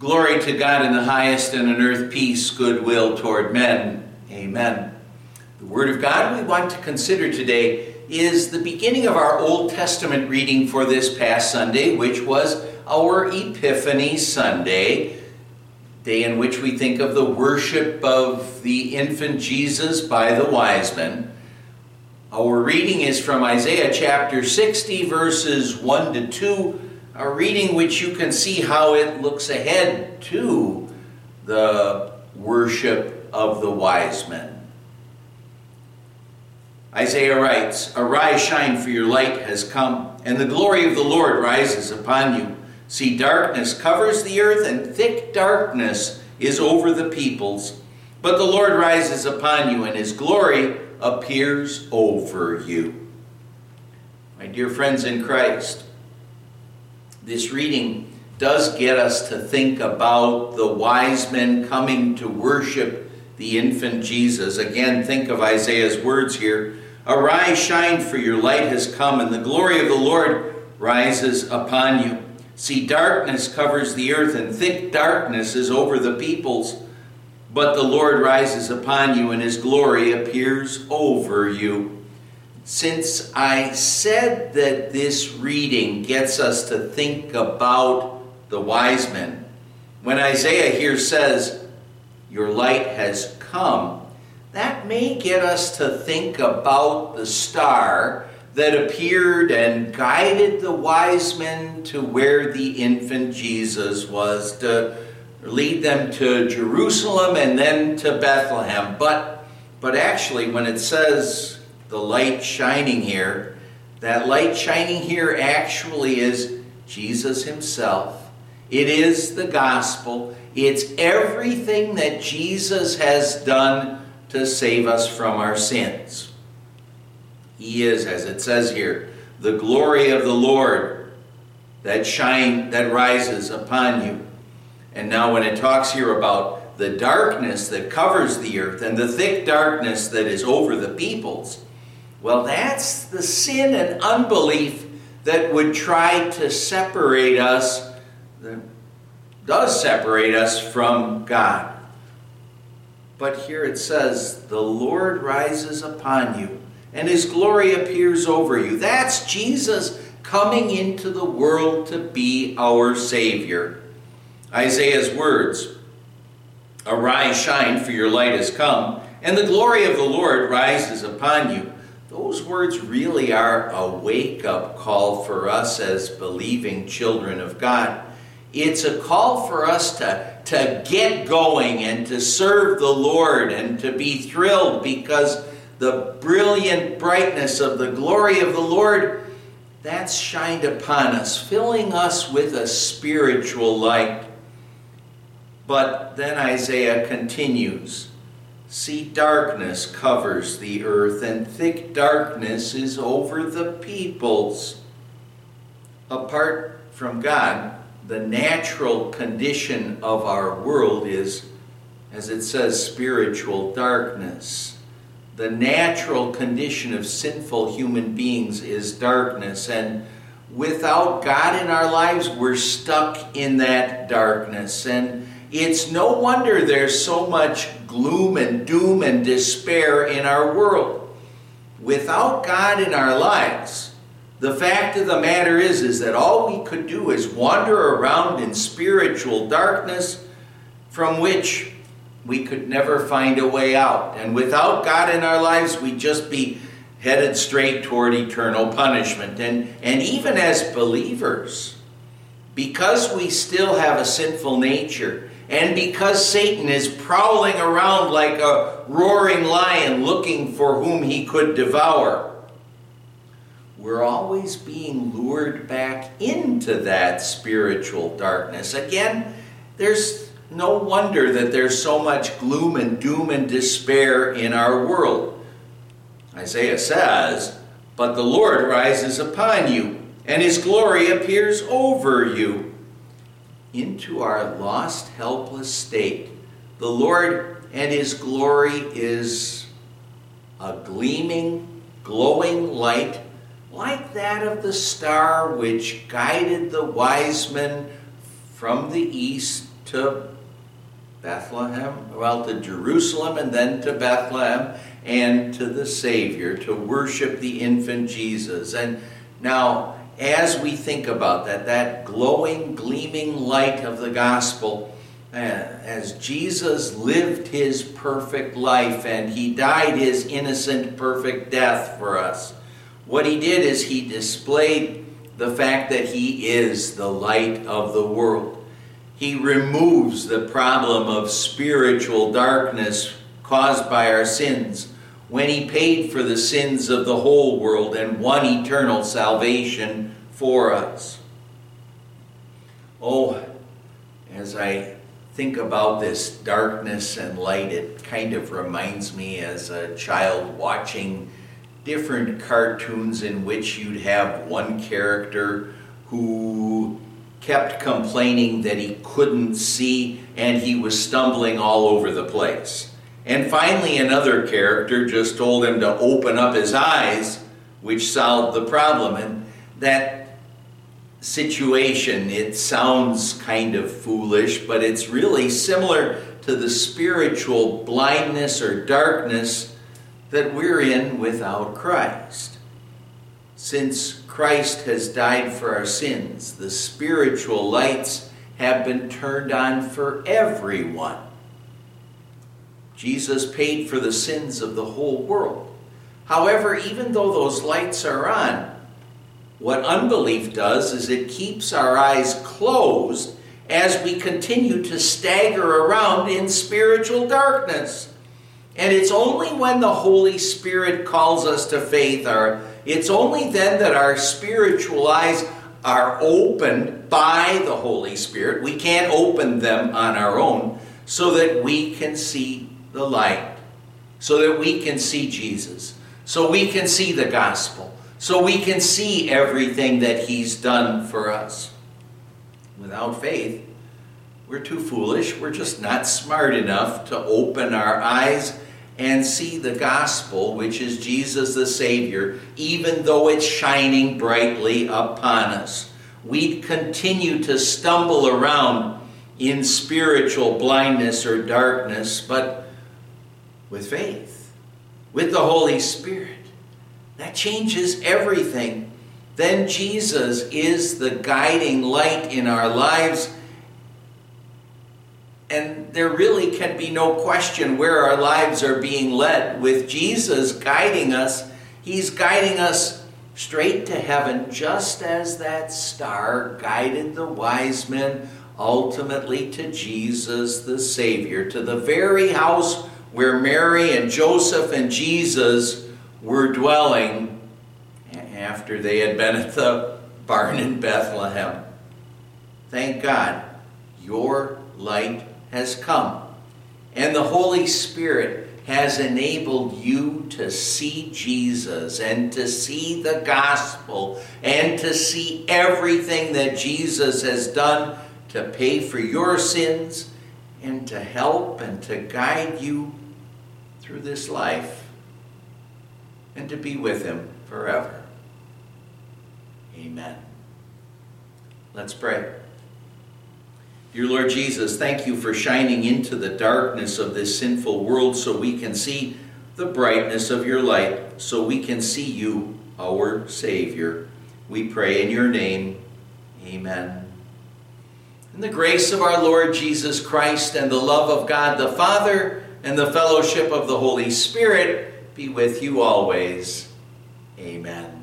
Glory to God in the highest, and on earth peace, goodwill toward men. Amen. The Word of God we want to consider today is the beginning of our Old Testament reading for this past Sunday, which was our Epiphany Sunday, day in which we think of the worship of the infant Jesus by the wise men. Our reading is from Isaiah chapter 60, verses 1 to 2 a reading which you can see how it looks ahead to the worship of the wise men. Isaiah writes, Arise, shine, for your light has come, and the glory of the Lord rises upon you. See, darkness covers the earth, and thick darkness is over the peoples. But the Lord rises upon you, and his glory appears over you. My dear friends in Christ, this reading does get us to think about the wise men coming to worship the infant Jesus. Again, think of Isaiah's words here Arise, shine, for your light has come, and the glory of the Lord rises upon you. See, darkness covers the earth, and thick darkness is over the peoples. But the Lord rises upon you, and his glory appears over you. Since I said that this reading gets us to think about the wise men, when Isaiah here says, Your light has come, that may get us to think about the star that appeared and guided the wise men to where the infant Jesus was, to lead them to Jerusalem and then to Bethlehem. But, but actually, when it says the light shining here, that light shining here actually is Jesus Himself. It is the gospel. It's everything that Jesus has done to save us from our sins. He is, as it says here, the glory of the Lord that shine that rises upon you. And now when it talks here about the darkness that covers the earth and the thick darkness that is over the peoples, well, that's the sin and unbelief that would try to separate us, that does separate us from God. But here it says, The Lord rises upon you, and his glory appears over you. That's Jesus coming into the world to be our Savior. Isaiah's words Arise, shine, for your light has come, and the glory of the Lord rises upon you. Those words really are a wake up call for us as believing children of God. It's a call for us to, to get going and to serve the Lord and to be thrilled because the brilliant brightness of the glory of the Lord that's shined upon us, filling us with a spiritual light. But then Isaiah continues See, darkness covers the earth, and thick darkness is over the peoples. Apart from God, the natural condition of our world is, as it says, spiritual darkness. The natural condition of sinful human beings is darkness, and without God in our lives, we're stuck in that darkness. And it's no wonder there's so much gloom and doom and despair in our world. Without God in our lives, the fact of the matter is, is that all we could do is wander around in spiritual darkness from which we could never find a way out. And without God in our lives, we'd just be headed straight toward eternal punishment. And, and even as believers, because we still have a sinful nature, and because Satan is prowling around like a roaring lion looking for whom he could devour, we're always being lured back into that spiritual darkness. Again, there's no wonder that there's so much gloom and doom and despair in our world. Isaiah says, But the Lord rises upon you, and his glory appears over you into our lost, helpless state. The Lord and His glory is a gleaming, glowing light like that of the star which guided the wise men from the east to Bethlehem, well, to Jerusalem and then to Bethlehem and to the Savior to worship the infant Jesus. And now, as we think about that, that glowing, gleaming light of the gospel, uh, as Jesus lived his perfect life and he died his innocent, perfect death for us, what he did is he displayed the fact that he is the light of the world. He removes the problem of spiritual darkness caused by our sins when he paid for the sins of the whole world and won eternal salvation for us. Oh, as I think about this darkness and light, it kind of reminds me as a child watching different cartoons in which you'd have one character who kept complaining that he couldn't see and he was stumbling all over the place. And finally, another character just told him to open up his eyes, which solved the problem. And that situation, it sounds kind of foolish, but it's really similar to the spiritual blindness or darkness that we're in without Christ. Since Christ has died for our sins, the spiritual lights have been turned on for everyone. Jesus paid for the sins of the whole world. However, even though those lights are on, what unbelief does is it keeps our eyes closed as we continue to stagger around in spiritual darkness. And it's only when the Holy Spirit calls us to faith, or it's only then that our spiritual eyes are opened by the Holy Spirit. We can't open them on our own so that we can see the light, so that we can see Jesus, so we can see the gospel, so we can see everything that He's done for us. Without faith, we're too foolish. We're just not smart enough to open our eyes and see the gospel, which is Jesus the Savior, even though it's shining brightly upon us. We'd continue to stumble around in spiritual blindness or darkness, but with faith, with the Holy Spirit, that changes everything. Then Jesus is the guiding light in our lives and there really can be no question where our lives are being led. With Jesus guiding us, He's guiding us straight to heaven, just as that star guided the wise men ultimately to Jesus the Savior, to the very house where Mary and Joseph and Jesus were dwelling after they had been at the barn in Bethlehem. Thank God, your light has come. And the Holy Spirit has enabled you to see Jesus and to see the gospel and to see everything that Jesus has done to pay for your sins and to help and to guide you through this life and to be with Him forever. Amen. Let's pray. Dear Lord Jesus, thank you for shining into the darkness of this sinful world so we can see the brightness of your light, so we can see you, our Savior. We pray in your name. Amen. In the grace of our Lord Jesus Christ and the love of God the Father and the fellowship of the Holy Spirit be with you always. Amen.